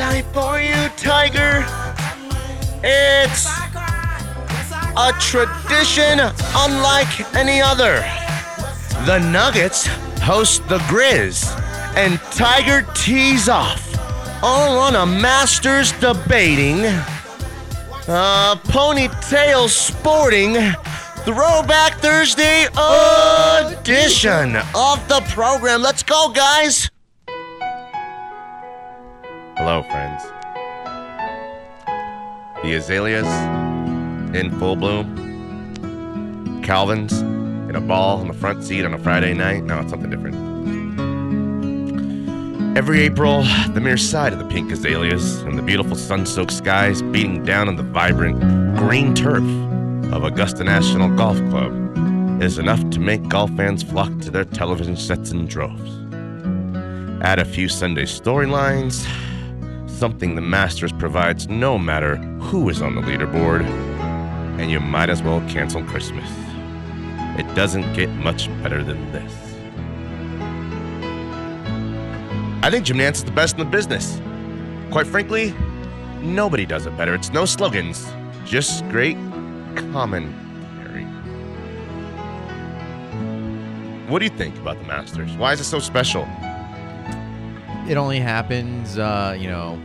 die for you, Tiger, it's a tradition unlike any other. The Nuggets host the Grizz, and Tiger tees off all on a Masters debating, uh, ponytail sporting, Throwback Thursday edition of the program. Let's go, guys! Hello, friends. The azaleas in full bloom. Calvin's in a ball in the front seat on a Friday night. No, it's something different. Every April, the mere sight of the pink azaleas and the beautiful sun-soaked skies beating down on the vibrant green turf of Augusta National Golf Club is enough to make golf fans flock to their television sets in droves. Add a few Sunday storylines, something the Masters provides no matter who is on the leaderboard, and you might as well cancel Christmas. It doesn't get much better than this. I think Jim Nantz is the best in the business. Quite frankly, nobody does it better. It's no slogans, just great commentary. What do you think about the Masters? Why is it so special? It only happens, uh, you know,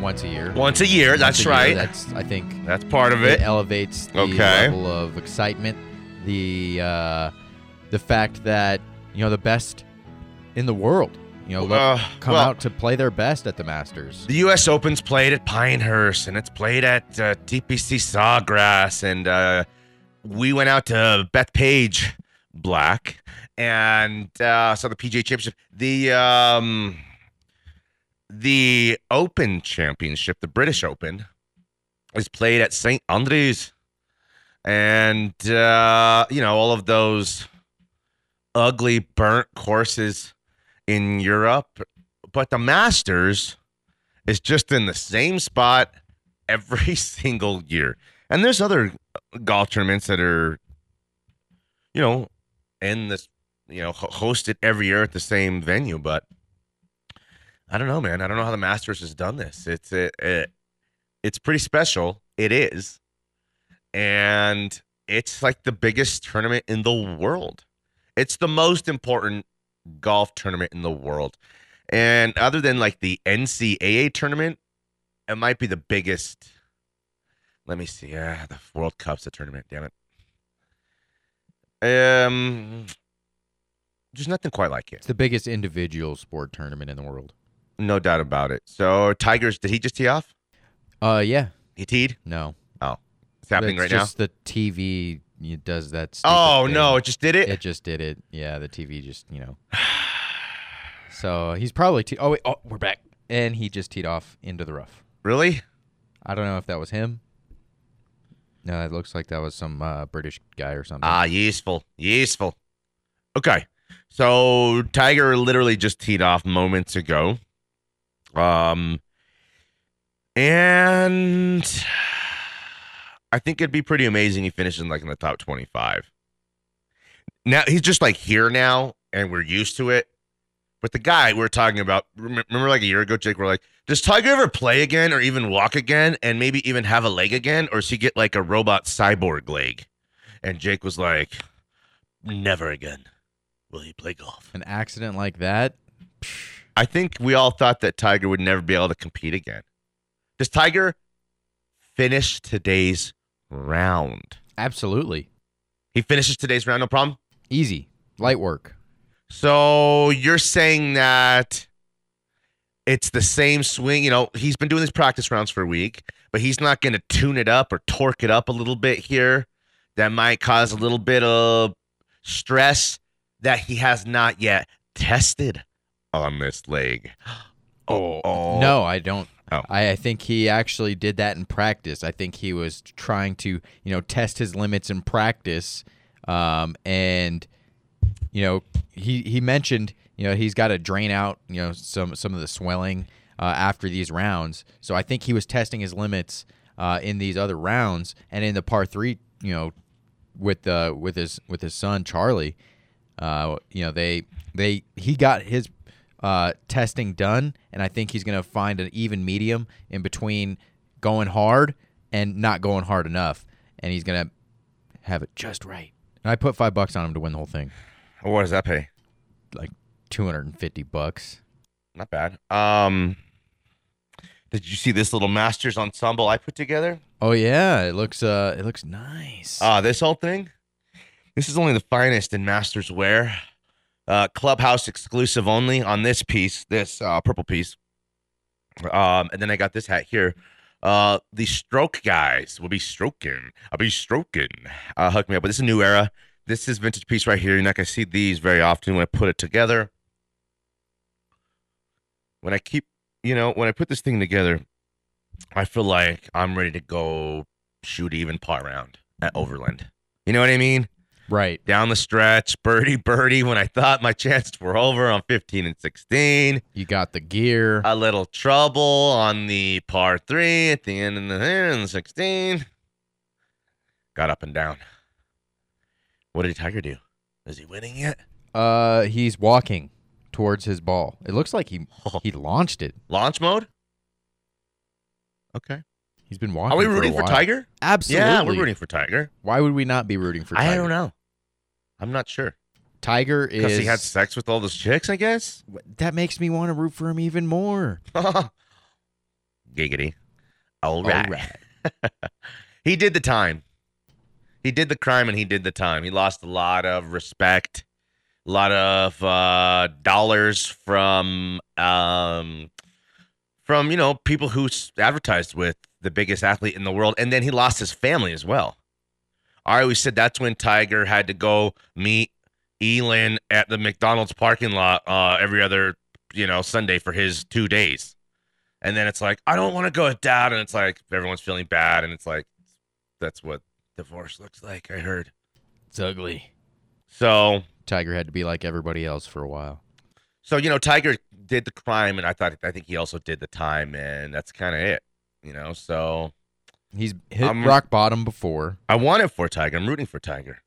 once a year. Once a year, Once that's a year. right. That's I think That's part of it it. elevates the Okay. level of excitement, the uh, the fact that you know the best in the world, you know, Uh, come well- out to play their best at the Masters. The U.S. Open's played at Pinehurst, and it's played at uh, TPC Sawgrass, and uh, we went out to Bethpage Black, and uh, saw the PGA Championship. The um, the Open Championship, the British Open, is played at St Andrews, and uh, you know all of those ugly burnt courses in Europe, but the Masters is just in the same spot every single year. And there's other golf tournaments that are, you know, in this, you know, hosted every year at the same venue. But I don't know, man. I don't know how the Masters has done this. It's it, it it's pretty special. It is, and it's like the biggest tournament in the world. It's the most important golf tournament in the world. And other than like the NCAA tournament, it might be the biggest. Let me see. Ah, the World Cup's a tournament. Damn it. Um, there's nothing quite like it. It's the biggest individual sport tournament in the world. No doubt about it. So Tigers, did he just tee off? Uh, yeah, He teed. no, Oh, it's happening right now? it's right just the TV does that. Oh thing. no, it just did it. It just did it. Yeah, the TV just you know. So he's probably te- oh wait oh we're back and he just teed off into the rough. really? I don't know if that was him. No, it looks like that was some uh, British guy or something. Ah, useful, useful. Okay, so Tiger literally just teed off moments ago. Um, and I think it'd be pretty amazing he finishes like in the top twenty-five. Now he's just like here now, and we're used to it. But the guy we are talking about, remember like a year ago, Jake, we're like, does Tiger ever play again or even walk again and maybe even have a leg again? Or does he get like a robot cyborg leg? And Jake was like, never again will he play golf. An accident like that. I think we all thought that Tiger would never be able to compete again. Does Tiger finish today's round? Absolutely. He finishes today's round, no problem. Easy. Light work. So you're saying that it's the same swing. You know, he's been doing these practice rounds for a week, but he's not going to tune it up or torque it up a little bit here. That might cause a little bit of stress that he has not yet tested on this leg. Oh, oh. No, I don't. Oh. I, I think he actually did that in practice. I think he was trying to, you know, test his limits in practice. Um, and, you know, he, he mentioned, you know, he's got to drain out, you know, some, some of the swelling uh, after these rounds. So I think he was testing his limits uh, in these other rounds. And in the par three, you know, with the with his with his son Charlie, uh, you know they they he got his uh, testing done, and I think he's going to find an even medium in between going hard and not going hard enough, and he's going to have it just right. And I put five bucks on him to win the whole thing, What does that pay? like two hundred and fifty bucks. Not bad. Um, did you see this little Masters ensemble I put together? Oh yeah, it looks uh it looks nice. Ah, this whole thing. This is only the finest in Masters wear. Uh, clubhouse exclusive only on this piece, this uh, purple piece. Um, and then I got this hat here. Uh, the stroke guys will be stroking. I'll be stroking. Uh, hook me up. But this is a new era. This is vintage piece right here. You're not gonna see these very often when I put it together. When I keep, you know, when I put this thing together, I feel like I'm ready to go shoot even par round at Overland. You know what I mean? Right. Down the stretch, birdie, birdie. When I thought my chances were over on 15 and 16, You got the gear. a little trouble on the par three at the end of the, end of 16. Got up and down. What did Tiger do? Is he winning yet? Uh, he's walking towards his ball. It looks like he he launched it. Launch mode? Okay. He's been walking. Are we for rooting for, while. Tiger? Absolutely. Yeah, we're rooting for Tiger. Why would we not be rooting for Tiger? I don't know. I'm not sure. Tiger is Because he had sex with all those chicks, I guess. that makes me want to root for him even more. Giggity. All All right. right. he did the time. He did the crime and he did the time. He lost a lot of respect, a lot of uh, dollars from um, from you know people who advertised with the biggest athlete in the world, and then he lost his family as well. I always said that's when Tiger had to go meet Elin at the McDonald's parking lot uh, every other you know Sunday for his two days. And then it's like, I don't want to go with dad. And it's like, everyone's feeling bad. And it's like, that's what divorce looks like, I heard. It's ugly. So, Tiger had to be like everybody else for a while. so, you know, Tiger did the crime. And I thought, I think he also did the time. And that's kind of it, you know? So He's hit I'm- rock bottom before. I want it for Tiger. I'm rooting for Tiger.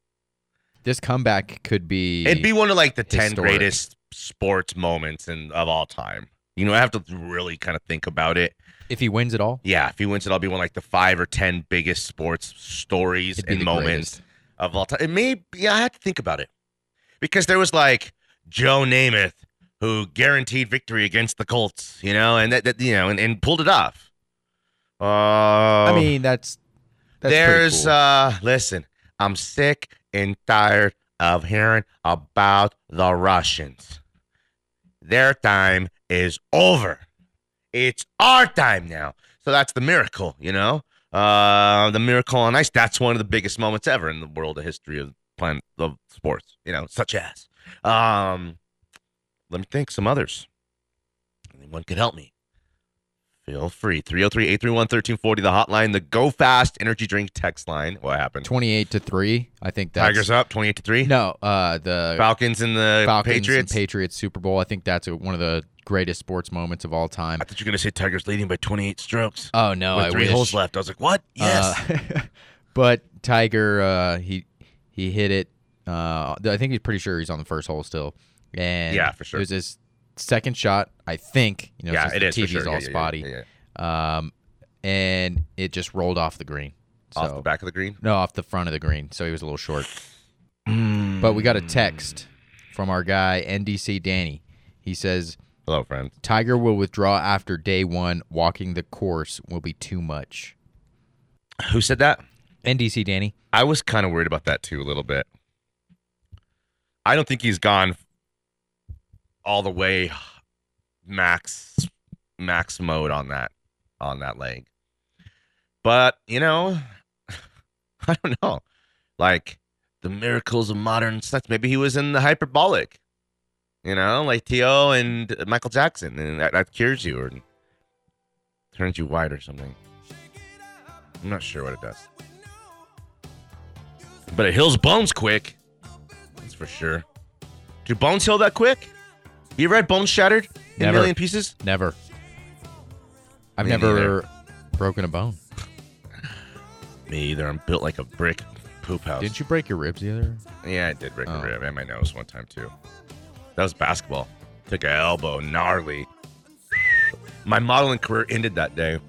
This comeback could be. It'd be one of like the 10 greatest sports moments in, of all time. You know, I have to really kind of think about it. if he wins it all. Yeah, if he wins it, I'll be one of like the five or 10 biggest sports stories and moments. greatest. of all time. It may, yeah, I had to think about it because there was like Joe Namath who guaranteed victory against the Colts, you know, and that, that you know, and, and pulled it off. Uh, I mean, that's. that's there's cool. uh, listen, I'm sick and tired of hearing about the Russians. Their time is over. It's our time now. So that's the miracle, you know. Uh, the miracle on ice. That's one of the biggest moments ever in the world of history of planet of sports. You know, such as. Um, let me think. Some others. Anyone could help me. Feel free. 303-831-1340, the hotline, the Go Fast Energy Drink text line. What happened? twenty-eight to three. I think that's Tigers up 28 to 3. No, uh, the Falcons and the Falcons Patriots. and Patriots Super Bowl. I think that's a, one of the greatest sports moments of all time. I thought you were going to say Tigers leading by 28 strokes. Oh no, with I three wish. holes left. I was like, what? Yes. Uh, but Tiger, uh, he he hit it. Uh, I think he's pretty sure he's on the first hole still. And Yeah, for sure. It was his second shot, I think. You know, yeah, it the is TV's sure. all Yeah, spotty. yeah, yeah. Um, and it just rolled off the green. So Off the back of the green. no, off the front of the green. So he was a little short. But we got a text from our guy NDC Danny. He says Hello, friends. Tiger will withdraw after day one. Walking the course will be too much. Who said that? NDC Danny. I was kind of worried about that too, a little bit. I don't think he's gone all the way max max mode on that on that leg. But, you know, I don't know. Like the miracles of modern science. Maybe he was in the hyperbolic. You know, like T.O. and Michael Jackson, and that, that cures you or turns you white or something. I'm not sure what it does. But it heals bones quick. That's for sure. Do bones heal that quick? You ever had bones shattered in Never. a million pieces? Never. I've Me never neither. broken a bone. Me either. I'm built like a brick poop house. Didn't you break your ribs either? Yeah, I did break Oh. a rib and my nose one time too. That was basketball. Took an elbow, gnarly. My modeling career ended that day.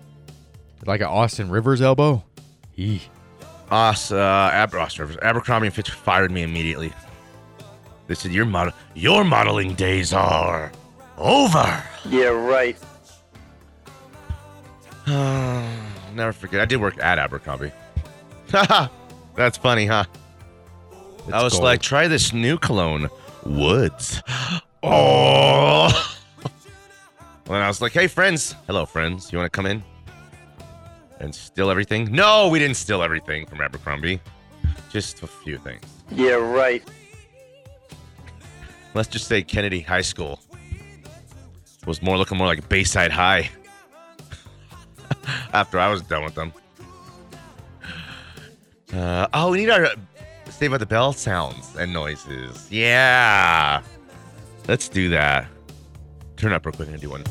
Like an Austin Rivers elbow? Us, uh, Aber- Ross Rivers, Abercrombie and Fitch fired me immediately. They said your model, your modeling days are over. Yeah, right. Never forget. I did work at Abercrombie. Haha, that's funny, huh? It's I was gold. like, try this new cologne, Woods. Oh. when I was like, hey, friends. Hello, friends. You want to come in and steal everything? No, we didn't steal everything from Abercrombie. Just a few things. Yeah, right. Let's just say Kennedy High School was more looking more like Bayside High after I was done with them. Uh, oh, we need our Saved by the Bell sounds and noises. Yeah. Let's do that. Turn up real quick and do one.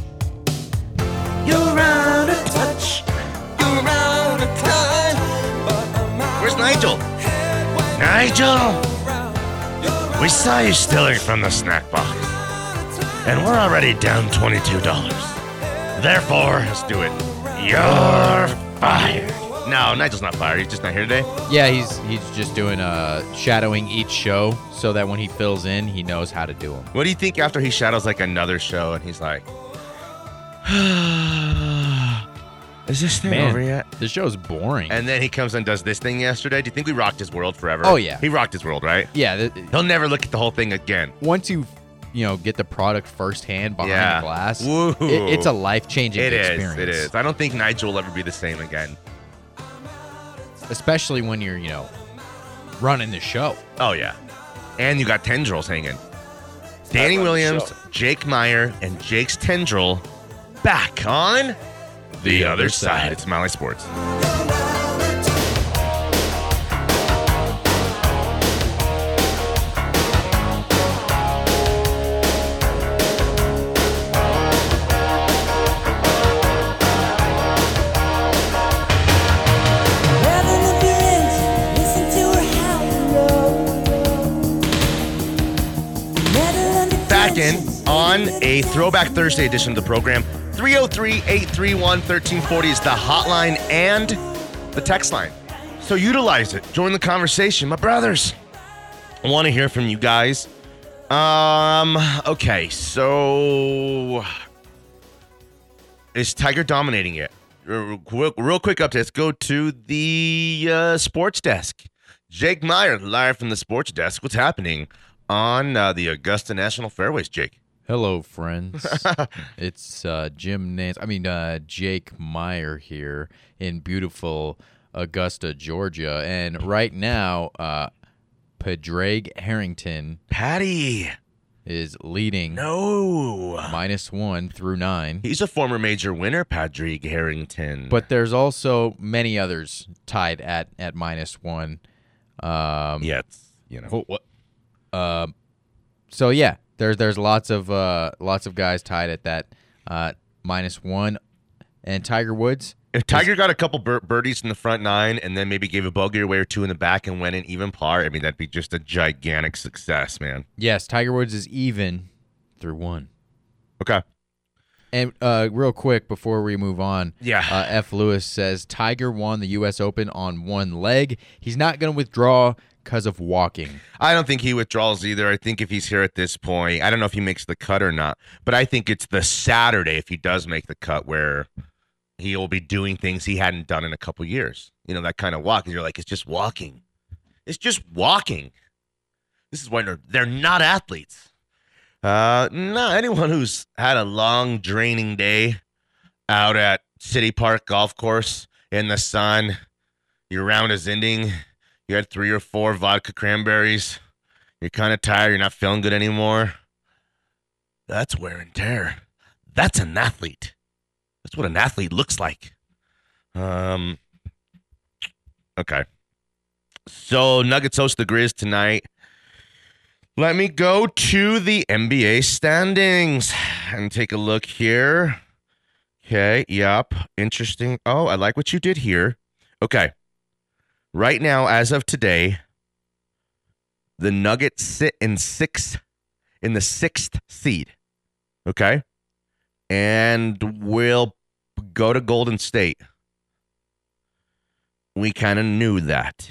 You're out of touch. You're out of time. Where's Nigel? Nigel! We saw you stealing from the snack box. And we're already down $22. Therefore, let's do it. You're fired. No, Nigel's not fired. He's just not here today. Yeah, he's he's just doing uh shadowing each show so that when he fills in, he knows how to do them. What do you think after he shadows like another show and he's like, Is this thing Man, over yet? the show's boring. And then he comes and does this thing yesterday. Do you think we rocked his world forever? Oh, yeah. He rocked his world, right? yeah, th- He'll never look at the whole thing again. once you you know get the product firsthand behind Yeah. the glass, it- it's a life changing It is. experience. It is. I don't think Nigel will ever be the same again. especially when you're you know running the show. Oh yeah. And you got tendrils hanging. Danny Williams. Jake Meyer, and Jake's tendril back on the, other side. It's Mile High Sports. On a Throwback Thursday edition of the program. 303 831 1340 is the hotline and the text line. So utilize it. Join the conversation. My brothers, I want to hear from you guys. Um, okay, so is Tiger dominating it? Real, quick update. Let's go to the uh, sports desk. Jake Meyer, live from the sports desk. What's happening on uh, the Augusta National Fairways, Jake? Hello, friends. it's uh, Jim Nantz. I mean, uh, Jake Meyer here in beautiful Augusta, Georgia, and right now, uh, Padraig Harrington Patty. is leading No. minus one through nine. He's a former major winner, Padraig Harrington. But there's also many others tied at at minus one. Um, yeah, it's, you know. What? Um, so yeah, there's there's lots of uh lots of guys tied at that uh minus one, and Tiger Woods. If Tiger got a couple bir- birdies in the front nine and then maybe gave a bogey away or two in the back and went in even par, I mean, that'd be just a gigantic success, man. Yes, Tiger Woods is even through one. Okay. And uh, real quick before we move on, Yeah. uh, F. Lewis says Tiger won the U.S. Open on one leg. He's not going to withdraw because of walking. I don't think he withdraws either. I think if he's here at this point, I don't know if he makes the cut or not, but I think it's the Saturday if he does make the cut where he will be doing things he hadn't done in a couple years. You know, that kind of walk. And you're like, it's just walking. It's just walking. This is why they're, they're not athletes. Uh, no, anyone who's had a long, draining day out at City Park Golf Course in the sun, your round is ending, you had three or four vodka cranberries, you're kind of tired, you're not feeling good anymore. That's wear and tear. That's an athlete. That's what an athlete looks like. Um. Okay. So Nuggets host the Grizz tonight. Let me go to the NBA standings and take a look here. Okay. Yep. Interesting. Oh, I like what you did here. Okay. Right now, as of today, the Nuggets sit in sixth in the sixth seed. Okay. And we'll go to Golden State. We kind of knew that.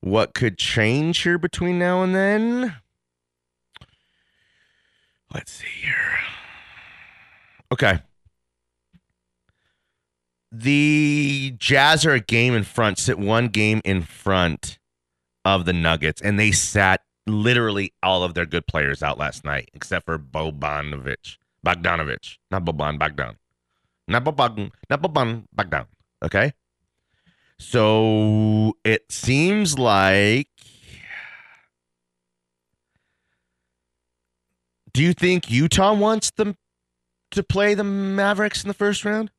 What could change here between now and then? Let's see here. Okay. The Jazz are a game in front, sit one game in front of the Nuggets, and they sat literally all of their good players out last night, except for Bobanovich. Bogdanovich. Not Boban, Bogdan. Not Boban, not Boban, Bogdan. Okay? So it seems like. Do you think Utah wants them to play the Mavericks in the first round?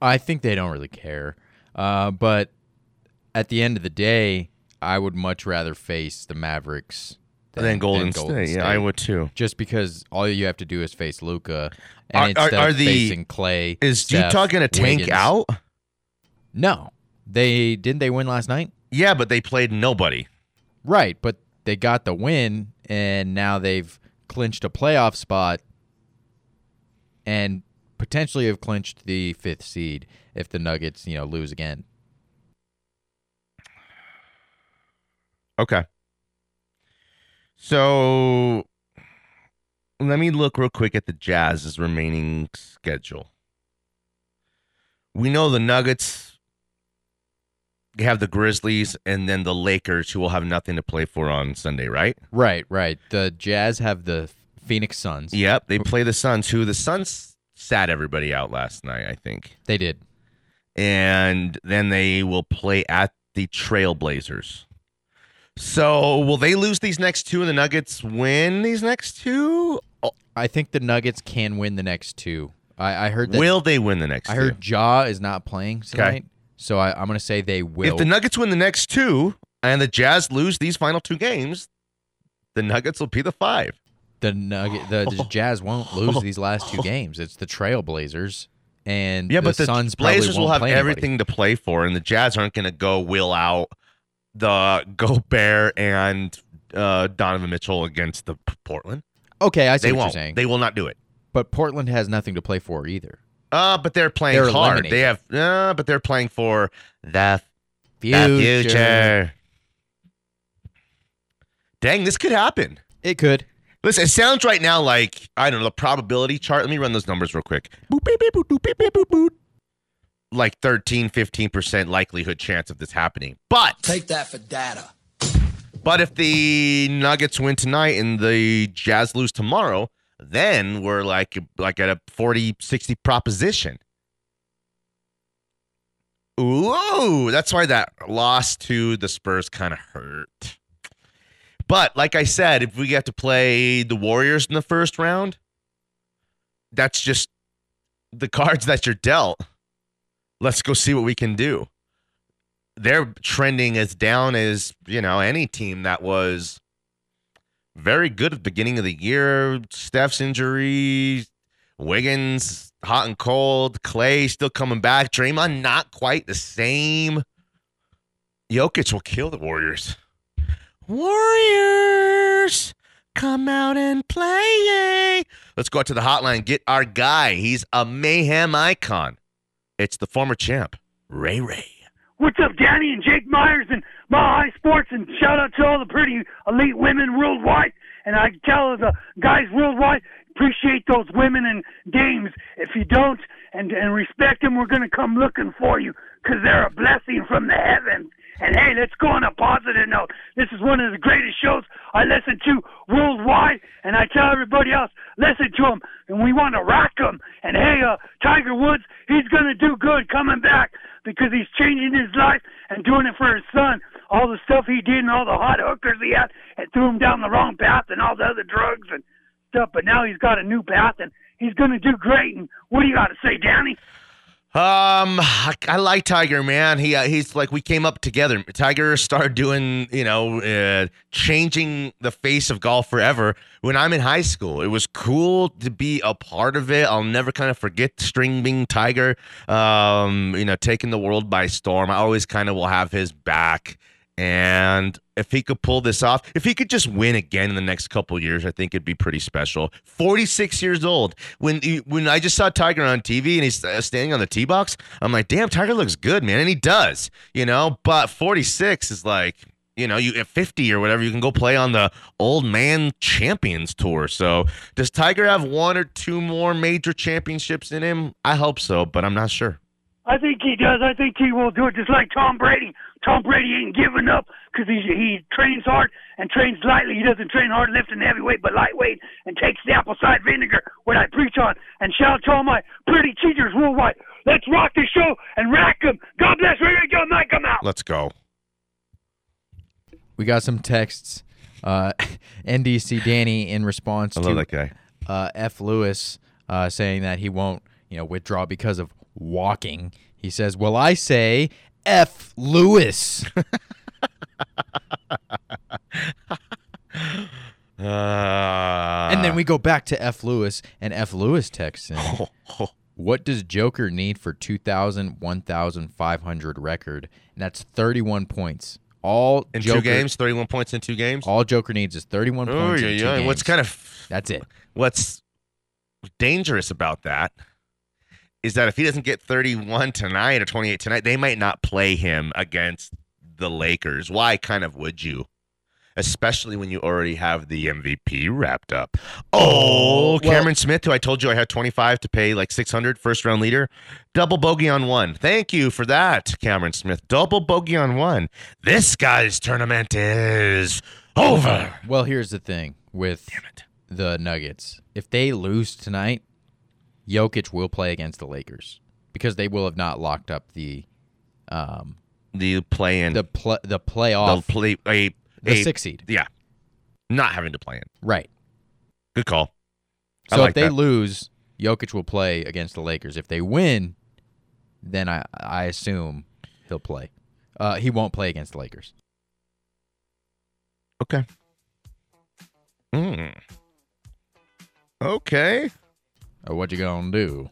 I think they don't really care. Uh, but at the end of the day, I would much rather face the Mavericks than, Then Golden, than State. Yeah, I would too. Just because all you have to do is face Luka, and Are- are- instead are of the- facing Clay, Is Steph, Utah going to tank Wiggins- out? No, they didn't. They win last night, Yeah, but they played nobody. right? But they got the win, and now they've clinched a playoff spot, and potentially have clinched the fifth seed if the Nuggets, you know, lose again. Okay. So let me look real quick at the Jazz's remaining schedule. We know the Nuggets have the Grizzlies and then the Lakers, who will have nothing to play for on Sunday, right? Right, right. The Jazz have the Phoenix Suns. Yep. They play the Suns, who the Suns sat everybody out last night, I think. They did. And then they will play at the Trailblazers. So will they lose these next two and the Nuggets win these next two? Oh, I think the Nuggets can win the next two. I, I heard that. will they win the next I two? heard Ja is not playing tonight, so I, I'm going to say they will. If the Nuggets win the next two and the Jazz lose these final two games, the Nuggets will be the five. the Nugget, the, the Jazz won't lose these last two games. It's the Trailblazers, and Yeah, the but the Suns Blazers will have play anybody. everything to play for, and the Jazz aren't going to go will out the Gobert and uh, Donovan Mitchell against the Portland. Okay, I see They what won't. you're saying. They will not do it. but Portland has nothing to play for either. Uh, but they're playing They're hard. eliminated. They have, uh, but they're playing for the, the Future. future. Dang, this could happen. It could. Listen, it sounds right now like I don't know the probability chart. Let me run those numbers real quick. Boop, beep, beep, boop, beep, beep, boop, boop. Like 13, 15% likelihood chance of this happening. But Take that for data. but if the Nuggets win tonight and the Jazz lose tomorrow, then we're like like at a 40 60 proposition. Ooh, that's why that loss to the Spurs kind of hurt. But like I said, if we get to play the Warriors in the first round, that's just the cards that you're dealt. Let's go see what we can do. They're trending as down as, you know, any team that was very good at the beginning of the year. Steph's injury, Wiggins hot and cold, Clay still coming back, Draymond not quite the same. Jokic will kill the Warriors. Warriors, come out and play. Let's go out to the hotline. Get our guy. He's a mayhem icon. It's the former champ, Ray Ray. What's up, Danny and Jake Myers and Mile High Sports, and shout out to all the pretty elite women worldwide. And I tell the guys worldwide, appreciate those women and dames. If you don't and and respect them, we're gonna come looking for you because they're a blessing from the heavens. And hey, let's go on a positive note. This is one of the greatest shows I listen to worldwide, and I tell everybody else, listen to them, and we want to rock them. And hey, uh, Tiger Woods, he's gonna do good coming back because he's changing his life and doing it for his son. All the stuff he did and all the hot hookers he had, and threw him down the wrong path and all the other drugs and stuff, but now he's got a new path and he's going to do great. And what do you got to say, Danny? Um, I, I like Tiger, man. He uh, he's like we came up together. Tiger started doing, you know, uh, changing the face of golf forever. When I'm in high school, it was cool to be a part of it. I'll never kind of forget String being Tiger. Um, you know, taking the world by storm. I always kind of will have his back. And if he could pull this off, if he could just win again in the next couple years, I think it'd be pretty special. 46 years old. When he, when I just saw Tiger on TV and he's uh, standing on the tee box, I'm like, damn, Tiger looks good, man, and he does, you know. But 46 is like, you know, you at 50 or whatever, you can go play on the Old Man Champions Tour. So does Tiger have one or two more major championships in him? I hope so, but I'm not sure. I think he does. I think he will do it just like Tom Brady. Tom Brady ain't giving up because he he trains hard and trains lightly. He doesn't train hard lifting heavyweight, but lightweight, and takes the apple cider vinegar what I preach on. And shout to all my pretty teachers worldwide. Let's rock the show and rack 'em. God bless. We're gonna go, Mike. Come out. Let's go. We got some texts. Uh, NDC Danny in response I to that guy. uh, F. Lewis uh, saying that he won't, you know, withdraw because of walking. He says, "Well, I say F. Lewis." Uh, and then we go back to F. Lewis, and F. Lewis texts in, "What does Joker need for 2,000, 1,500 record?" And that's 31 points. All in Joker, two games, 31 points in two games. All Joker needs is 31 Oh, points. yeah, in two yeah. What's kind of That's it. what's dangerous about that is that if he doesn't get 31 tonight or 28 tonight, they might not play him against the Lakers. Why kind of would you? Especially when you already have the MVP wrapped up. Oh, oh, well- Cameron Smith, who I told you I had 25 to pay like 600 first round leader, double bogey on one. Thank you for that, Cameron Smith. Double bogey on one. This guy's tournament is over. Well, here's the thing with the Nuggets. If they lose tonight, Jokic will play against the Lakers because they will have not locked up the um The play in the pl- the playoff play a, the a six seed. Yeah. Not having to play in. Right. Good call. I So like if they that. lose, Jokic will play against the Lakers. If they win, then I I assume he'll play. Uh, he won't play against the Lakers. Okay. Mm. Okay. What you gonna do?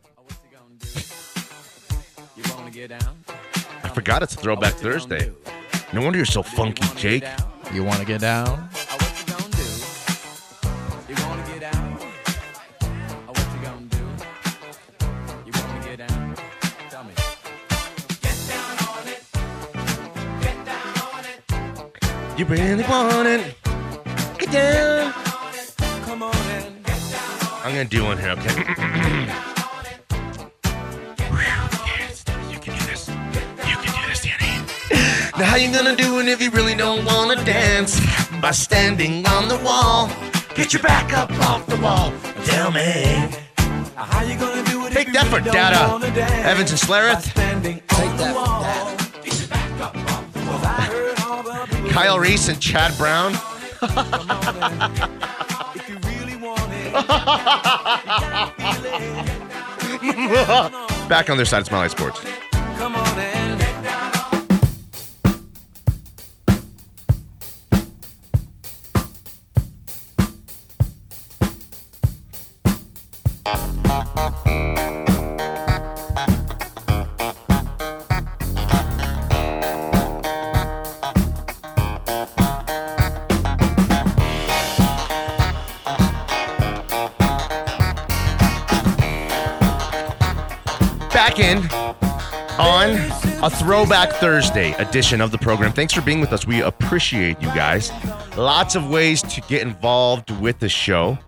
I forgot it's Throwback Thursday. No wonder you're so funky, Jake. You want to get down? Get down on it. Get down on it. You really want it? Get down. I'm gonna do one here, okay? You can do this. You can do this, Danny. Now how you gonna do it if you really don't wanna dance? By standing on the wall. Get your back up off the wall. Tell me. How you gonna do it Take that for data. Evans and Slareth. Kyle Reese and Chad Brown. Back on their side of Smiley Sports. Throwback Thursday edition of the program. Thanks for being with us. We appreciate you guys. Lots of ways to get involved with the show.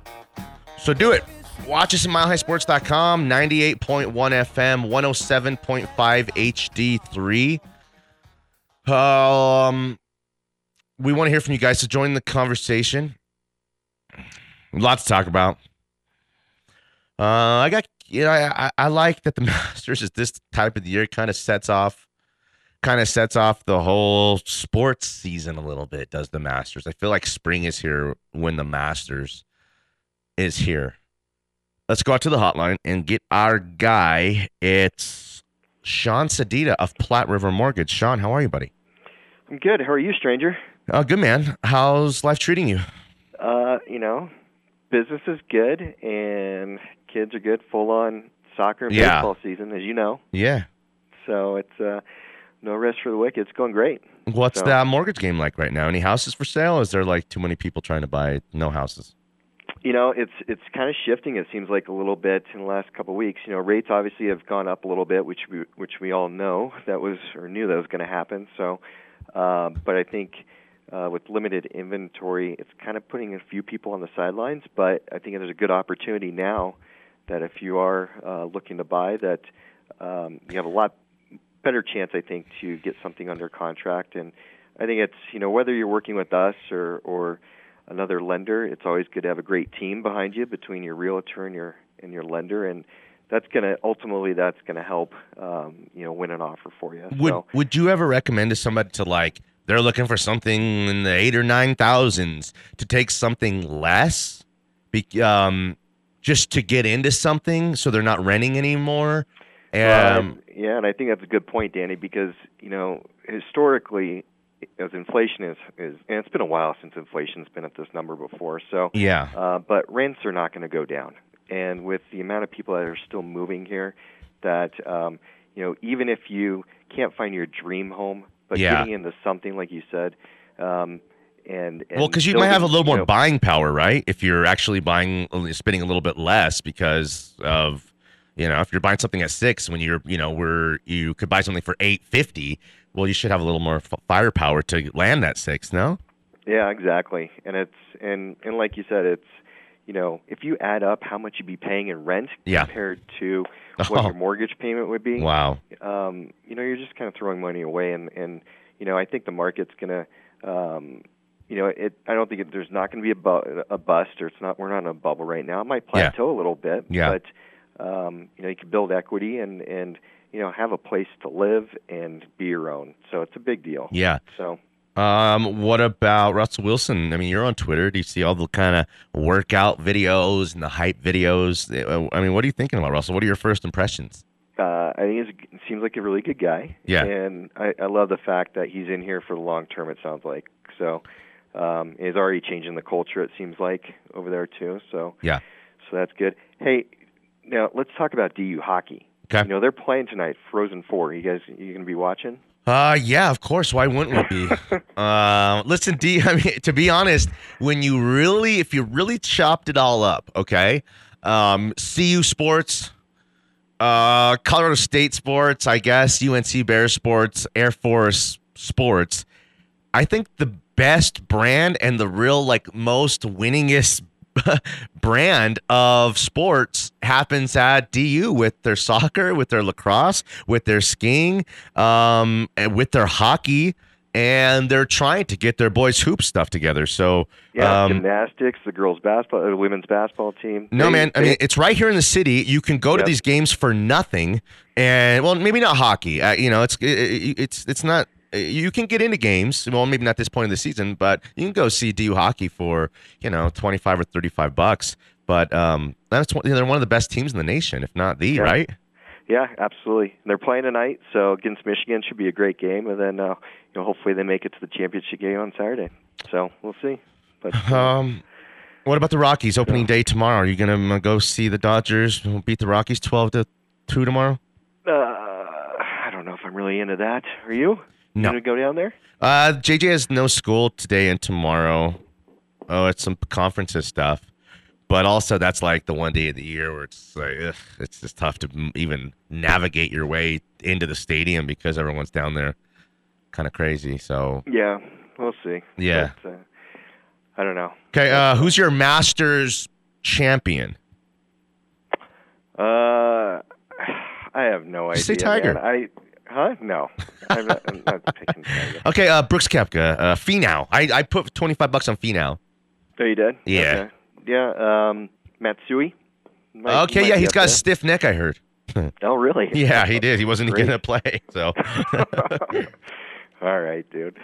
So do it. Watch us at milehighsports.com, 98.1 FM, 107.5 HD3. Um, we want to hear from you guys to join the conversation. Lots to talk about. Uh, I got you know I I like that the Masters is this type of the year kind of sets off kind of sets off the whole sports season a little bit does the Masters. I feel like spring is here when the Masters is here. Let's go out to the hotline and get our guy. It's Sean Sedita of Platte River Mortgage. Sean, how are you, buddy? I'm good. How are you, stranger? Oh, good man. How's life treating you? Uh, you know, business is good and kids are good. Full on soccer and Yeah. baseball season, as you know. Yeah. So it's uh, no rest for the wicked. It's going great. What's So- that mortgage game like right now? Any houses for sale? Is there like too many people trying to buy no houses? You know, it's it's kind of shifting. It seems like a little bit in the last couple of weeks. You know, rates obviously have gone up a little bit, which we which we all know that was or knew that was going to happen. So, um, but I think uh, with limited inventory, it's kind of putting a few people on the sidelines. But I think there's a good opportunity now that if you are uh, looking to buy, that um, you have a lot better chance, I think, to get something under contract. And I think it's you know whether you're working with us or or another lender, it's always good to have a great team behind you between your realtor and your and your lender, and that's gonna ultimately that's gonna help um, you know win an offer for you. Would so Would you ever recommend to somebody to like they're looking for something in the eight or nine thousands to take something less, be, um, just to get into something so they're not renting anymore? Um, Um, yeah, and I think that's a good point, Danny, because you know historically, as inflation is is, and it's been a while since inflation's been at this number before. So, yeah, uh, but rents are not going to go down, and with the amount of people that are still moving here, that um, you know, even if you can't find your dream home, but Yeah. getting into something like you said, um, and, and well, because you might have a little more know, buying power, right? If you're actually buying, spending a little bit less because of, you know, if you're buying something at six when you're, you know, where you could buy something for eight fifty, well, you should have a little more f- firepower to land that six. No, Yeah, exactly. And it's and and like you said, it's you know if you add up how much you'd be paying in rent Yeah. compared to what Oh. your mortgage payment would be, wow, um, you know you're just kind of throwing money away. And and you know I think the market's gonna. Um, you know, it. I don't think it, there's not going to be a, bu- a bust, or it's not. We're not in a bubble right now. It might Yeah. plateau a little bit, Yeah. but um, you know, you can build equity and and you know have a place to live and be your own. So it's a big deal. yeah. So Um, what about Russell Wilson? I mean, you're on Twitter. Do you see all the kind of workout videos and the hype videos? Uh, I mean, what are you thinking about Russell? What are your first impressions? uh, I think he's, he seems like a really good guy. Yeah. And I, I love the fact that he's in here for the long term. It sounds like so. Um, he's already changing the culture. It seems like over there too. So Yeah. so that's good. Hey, now let's talk about DU hockey. Okay. You know they're playing tonight, Frozen Four. You guys, you gonna be watching? Uh, yeah, of course. Why wouldn't we be? uh, listen, D. I mean, to be honest, when you really, if you really chopped it all up, okay, um, CU sports, uh, Colorado State sports, I guess, UNC Bear sports, Air Force sports. I think the best brand and the real like most winningest brand of sports happens at DU with their soccer, with their lacrosse, with their skiing, um, and with their hockey, and they're trying to get their boys hoop stuff together. So, Yeah, um, gymnastics, the girls basketball, the women's basketball team. no, They- man. I they- mean, it's right here in the city. You can go to these games for nothing, and well, maybe not hockey. Uh, you know, it's it, it's it's not. You can get into games. Well, maybe not this point of the season, but you can go see DU hockey for you know twenty five or thirty five bucks. But um, that's one, they're one of the best teams in the nation, if not the Yeah. right. Yeah, absolutely. They're playing tonight, so against Michigan should be a great game. And then, uh, you know, hopefully they make it to the championship game on Saturday. So we'll see. But uh, Um, what about the Rockies opening day tomorrow? Are you gonna uh, go see the Dodgers beat the Rockies twelve to two tomorrow? uh, I don't know if I'm really into that. Are you? No. You gonna go down there? Uh, JJ has no school today and tomorrow. Oh, it's some conferences stuff, but also that's like the one day of the year where it's like ugh, it's just tough to even navigate your way into the stadium because everyone's down there, kind of crazy. So Yeah, we'll see. Yeah. But, uh, I don't know. okay, uh, who's your Masters champion? Uh, I have no idea. Say Tiger. man. I, huh? No, I'm not, I'm not picking Tiger. Okay, uh, Brooks Koepka, uh, Finau. I I put twenty five bucks on Finau. Oh, you did? Yeah. Okay. Yeah. Um, Matsui. Might- Okay, might yeah, he's got a stiff neck. I heard. Oh, really? Yeah, he did. He wasn't going to play. So. All right, dude.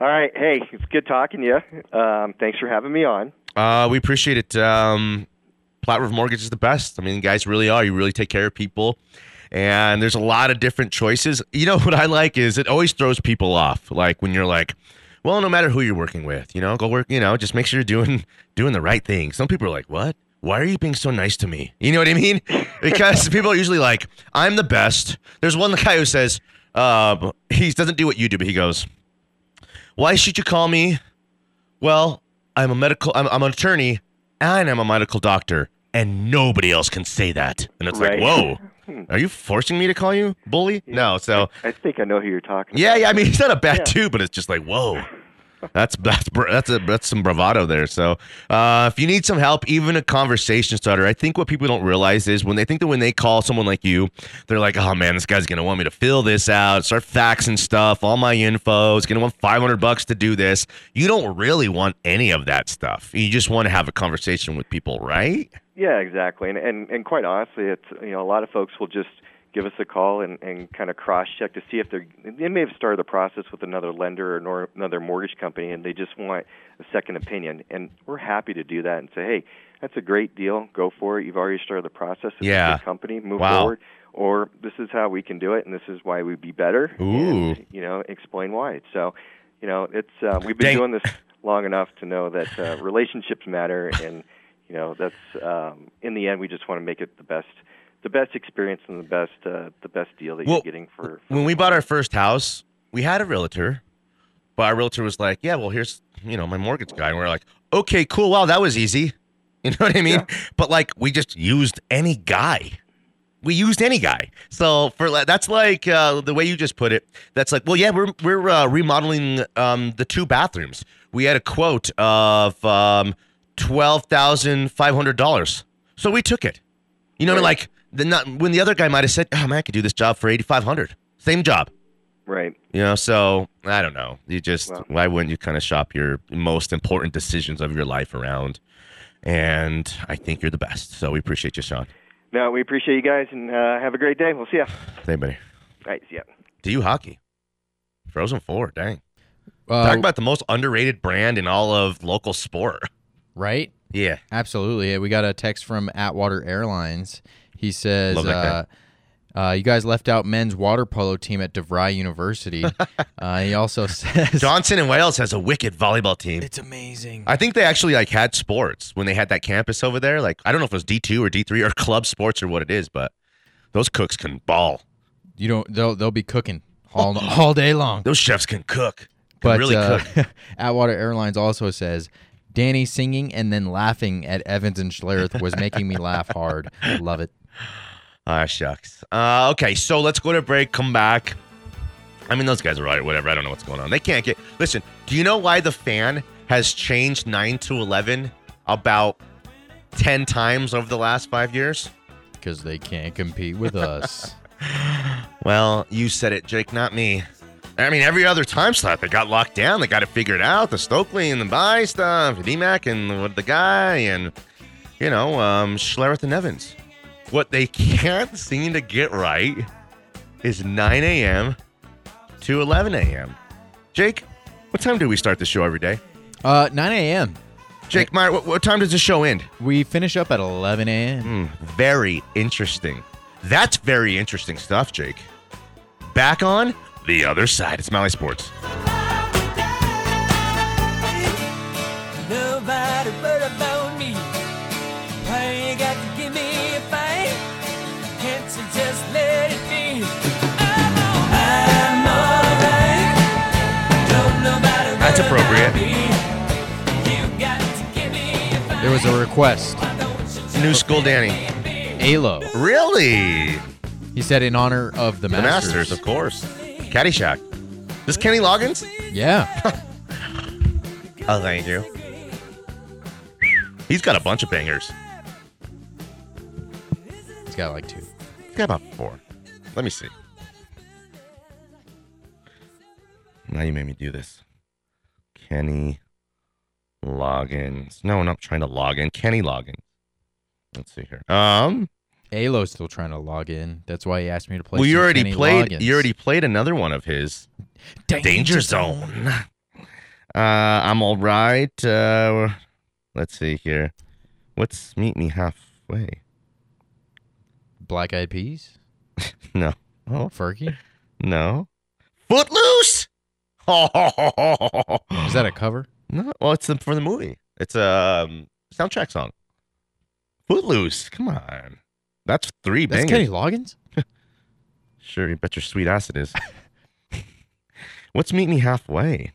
All right. Hey, it's good talking to you. Um, thanks for having me on. Uh, we appreciate it. Um, Platte River Mortgage is the best. I mean, guys really are. You really take care of people. And there's a lot of different choices. You know what I like is it always throws people off. Like when you're like, well, no matter who you're working with, you know, go work, you know, just make sure you're doing doing the right thing. Some people are like, "What? Why are you being so nice to me?" You know what I mean? Because people are usually like, "I'm the best." There's one guy who says, uh, he doesn't do what you do, but he goes, "Why should you call me?" Well, I'm a medical, I'm, I'm an attorney, and I'm a medical doctor, and nobody else can say that. And it's Right. like, whoa, are you forcing me to call you bully? No, so I think I know who you're talking yeah, about. yeah. I mean, he's not a bad Yeah. dude, but it's just like, whoa. That's that's that's a that's some bravado there. So, uh, if you need some help, even a conversation starter, I think what people don't realize is when they think that when they call someone like you, they're like, oh man, this guy's gonna want me to fill this out, start faxing stuff, all my info. It's gonna want five hundred bucks to do this. You don't really want any of that stuff. You just want to have a conversation with people, right? Yeah, exactly. And, and and quite honestly, it's you know a lot of folks will just give us a call and, and kind of cross check to see if they're they may have started the process with another lender or nor, another mortgage company and they just want a second opinion. And we're happy to do that and say, hey, that's a great deal. Go for it. You've already started the process. It's Yeah. a good company. Move Wow. forward. Or this is how we can do it, and this is why we'd be better. Ooh. And, you know, explain why. So, you know, it's uh, we've been Dang. doing this long enough to know that uh, relationships matter and you know that's um, in the end we just want to make it the best the best experience and the best uh, the best deal that Well, you're getting for, for when we bought our first house, we had a realtor, but our realtor was like, "Yeah, well, here's you know my mortgage guy," and we are like, "Okay, cool. Wow, that was easy." You know what I mean? But like, we just used any guy. We used any guy. So for that's like uh, the way you just put it. That's like, well, yeah, we're we're uh, remodeling um, the two bathrooms. We had a quote of um, twelve thousand five hundred dollars, so we took it. You know, like the not when the other guy might have said, "Oh man, I could do this job for eighty five hundred. Same job." right You know, so I don't know. You just Well- why wouldn't you kind of shop your most important decisions of your life around? And I think you're the best. So we appreciate you, Sean. no we appreciate you guys and uh, have a great day we'll see ya Hey, buddy. all right see ya Do you hockey? Frozen Four, dang. Uh, Talk about the most underrated brand in all of local sport. right? Yeah. Absolutely. We got a text from Atwater Airlines. He says, Love that uh, uh, "You guys left out men's water polo team at DeVry University." uh, he also says, Johnson and Wales has a wicked volleyball team. "It's amazing." I think they actually like had sports when they had that campus over there. Like I don't know if it was D two or D three or club sports or what it is, but those cooks can ball. You don't. They'll they'll be cooking all all day long. Those chefs can cook. Can But really uh, cook. Atwater Airlines also says. Danny singing and then laughing at Evans and Schlereth was making me laugh hard. I love it. Ah, shucks. Uh, okay, so let's go to break. Come back. I mean, those guys are right. Whatever. I don't know what's going on. They can't get. Listen. Do you know why the fan has changed nine to eleven about ten times over the last five years? Because they can't compete with us. Well, you said it, Jake, not me. I mean, every other time slot, they got locked down. They got it figured out. The Stokley and the buy stuff, the DMAC and the, the guy, and, you know, um, Schlereth and Evans. What they can't seem to get right is 9 a.m. to 11 a.m. Jake, what time do we start the show every day? Uh, 9 a.m. Jake Meyer, what, what time does the show end? We finish up at 11 a.m. Hmm, very interesting. That's very interesting stuff, Jake. Back on the other side. It's Mile High Sports. There was a request. New School Danny. Alo. Really? He said in honor of the The Masters. Masters, of course. Caddyshack. This Kenny Loggins? Yeah. Oh, thank you. He's got a bunch of bangers. He's got like two. He's got about four. Let me see. Now you made me do this. Kenny Loggins. No, I'm not trying to log in. Kenny Loggins. Let's see here. Um, Alo's still trying to log in. That's why he asked me to play. well, you already Kenny played. You already played another one of his. Danger Zone. Uh, I'm all right. Uh, let's see here. What's Meet Me halfway. Black Eyed Peas, No. Oh, Fergie. no. Footloose. Oh, is that a cover? No. Well, it's for the movie. It's a um, soundtrack song. Footloose. Come on. That's three That's bangers. Kenny Loggins. Sure, you bet your sweet ass it is. What's Meet Me Halfway?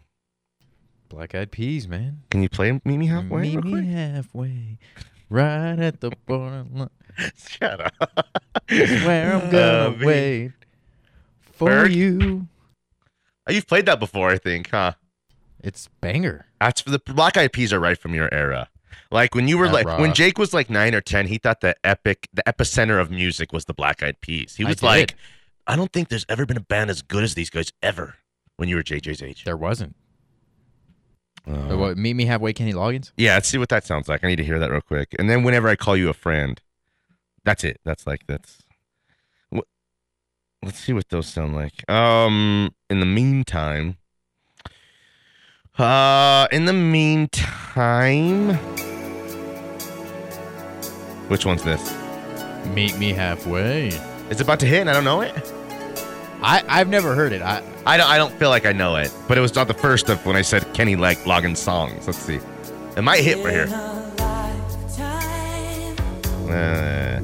Black Eyed Peas, man. Can you play Meet Me Halfway? Meet me quick? halfway, right at the borderline. Shut up. Where I'm gonna Uh, wait for you. Oh, You've played that before, I think, huh? It's banger. That's for the Black Eyed Peas are right from your era. Like when you were That like when. Jake was like nine or ten, he thought the epic, the epicenter of music was the Black Eyed Peas. He was did. like, I don't think there's ever been a band as good as these guys ever. When you were JJ's age. There wasn't. Uh, Uh, what, Meet me halfway, Kenny Loggins. yeah, let's see what that sounds like. I need to hear that real quick. And then whenever I call you a friend, that's it. That's like that's. What? Let's see what those sound like. Um. In the meantime. Uh. In the meantime. Which one's this? Meet me halfway. It's about to hit, and I don't know it. I I've never heard it. I I don't. I don't feel like I know it, but it was not the first of when I said Kenny like logging songs. Let's see. It might hit right here. Uh,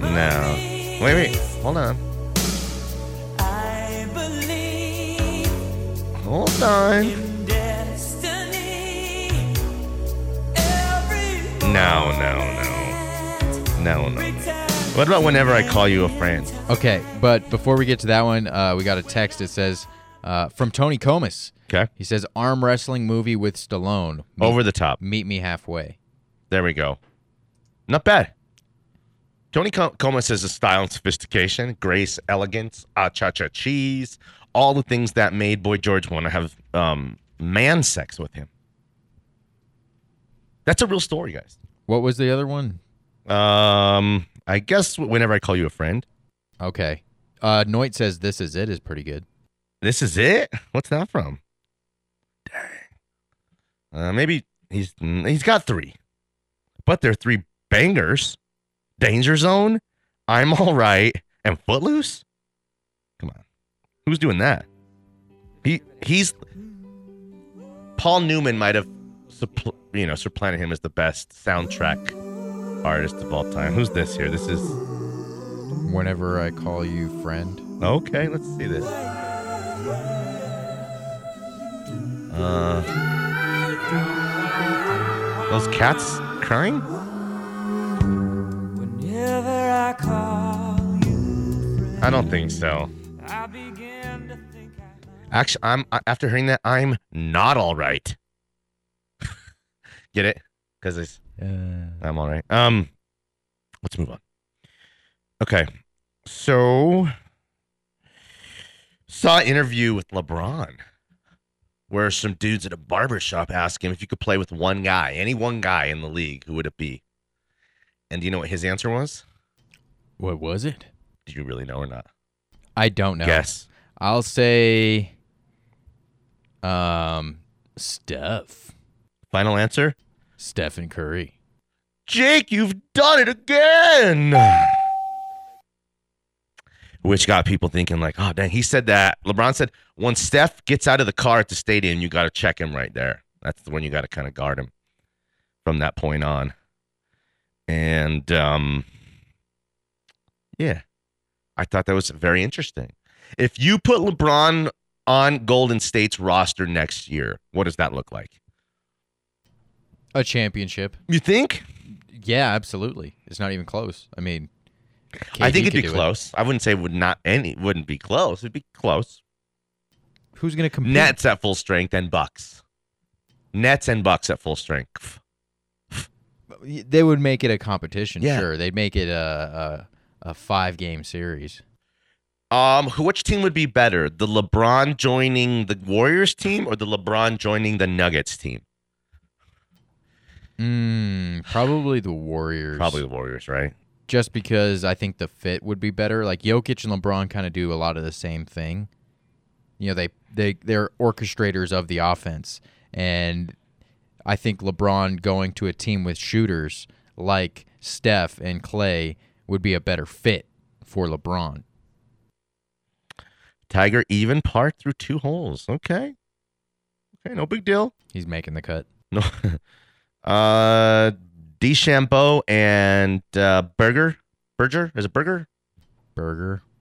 no. Wait, wait. Hold on. Hold on. No, no, no. No, no. What about whenever I call you a friend? okay, but before we get to that one, uh, we got a text that says uh, from Tony Comas. Okay. He says arm wrestling movie with Stallone. Meet, Over the top. Meet me halfway. There we go. Not bad. Tony Com- Comas says a style and sophistication, grace, elegance, ah cha cha cheese, all the things that made Boy George want to have um, man sex with him. That's a real story, guys. What was the other one? Um, I guess whenever I call you a friend, Okay. Uh, Noit says this is it is pretty good. this is it. What's that from? Dang. Uh, maybe he's he's got three, but they're three bangers. Danger Zone, I'm all right, and Footloose. Come on, who's doing that? He he's Paul Newman might have suppl- you know supplanted him as the best soundtrack artist of all time. Who's this here? This is Whenever I call you friend. Okay, let's see this. Uh, those cats crying? Whenever I call you, I don't think so. Actually, I'm after hearing that, I'm not all right. Get it? Because it's Uh, I'm all right. Um, let's move on. Okay, so saw an interview with LeBron where some dudes at a barber shop asked him if you could play with one guy, any one guy in the league, who would it be? And do you know what his answer was? what was it? Do you really know or not? I don't know. Guess. I'll say um Steph. Final answer? Stephen Curry. Jake, you've done it again. Which got people thinking, like, oh, dang, he said that. LeBron said, when Steph gets out of the car at the stadium, you got to check him right there. That's the one you got to kind of guard him from that point on. And, um, yeah, I thought that was very interesting. If you put LeBron on Golden State's roster next year, what does that look like? A championship. You think? Yeah, absolutely. It's not even close. I mean, I think it'd be do it. close. I wouldn't say it would not any wouldn't be close. It'd be close. Who's going to compete? Nets at full strength and Bucks. Nets and Bucks at full strength. They would make it a competition. Yeah. Sure, they'd make it a a, a five game series. Um, which team would be better? The LeBron joining the Warriors team or the LeBron joining the Nuggets team? Mm, probably the Warriors. Probably the Warriors, right? just because I think the fit would be better. Like Jokic and LeBron kind of do a lot of the same thing. You know, they they they're orchestrators of the offense, and I think LeBron going to a team with shooters, like Steph and Clay would be a better fit for LeBron. Tiger even par through two holes. Okay. Okay, no big deal. He's making the cut. No. uh DeChambeau and uh Berger. Berger? Is it Berger? Burger.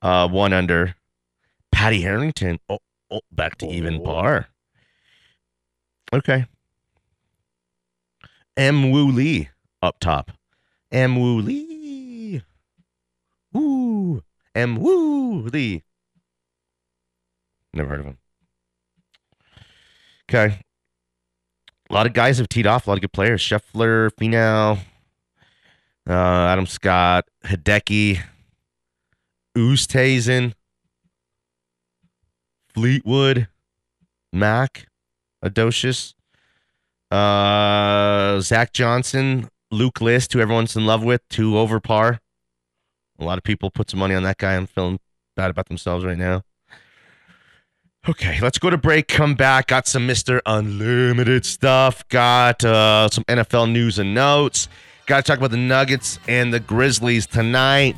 Uh one under. Paddy Harrington. Oh, oh back to even par. Okay. Min Woo Lee up top. Min Woo Lee. Min Woo Lee. Never heard of him. Okay. A lot of guys have teed off. A lot of good players. Scheffler, Finau, uh, Adam Scott, Hideki, Oosthuizen, Fleetwood, Mac, Adocious, uh, Zach Johnson, Luke List, who everyone's in love with, two over par. A lot of people put some money on that guy. I'm feeling bad about themselves right now. Okay, let's go to break. Come back. Got some Mr. Unlimited stuff. Got uh, some NFL news and notes. Got to talk about the Nuggets and the Grizzlies tonight.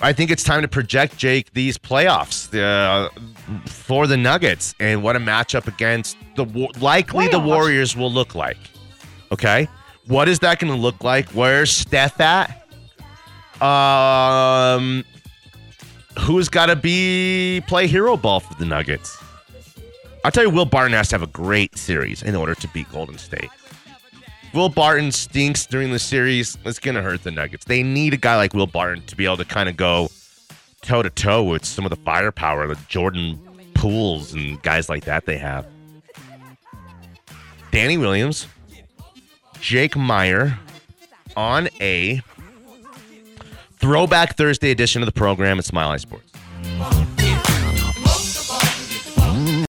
I think it's time to project, Jake, these playoffs uh, for the Nuggets and what a matchup against the likely the Warriors will look like. Okay, what is that going to look like? Where's Steph at? Um, who's got to be play hero ball for the Nuggets? I'll tell you, Will Barton has to have a great series in order to beat Golden State. Will Barton stinks during the series. It's going to hurt the Nuggets. They need a guy like Will Barton to be able to kind of go toe to toe with some of the firepower, the Jordan Pooles and guys like that they have. Danny Williams, Jake Meyer on a Throwback Thursday edition of the program at Mile High Sports.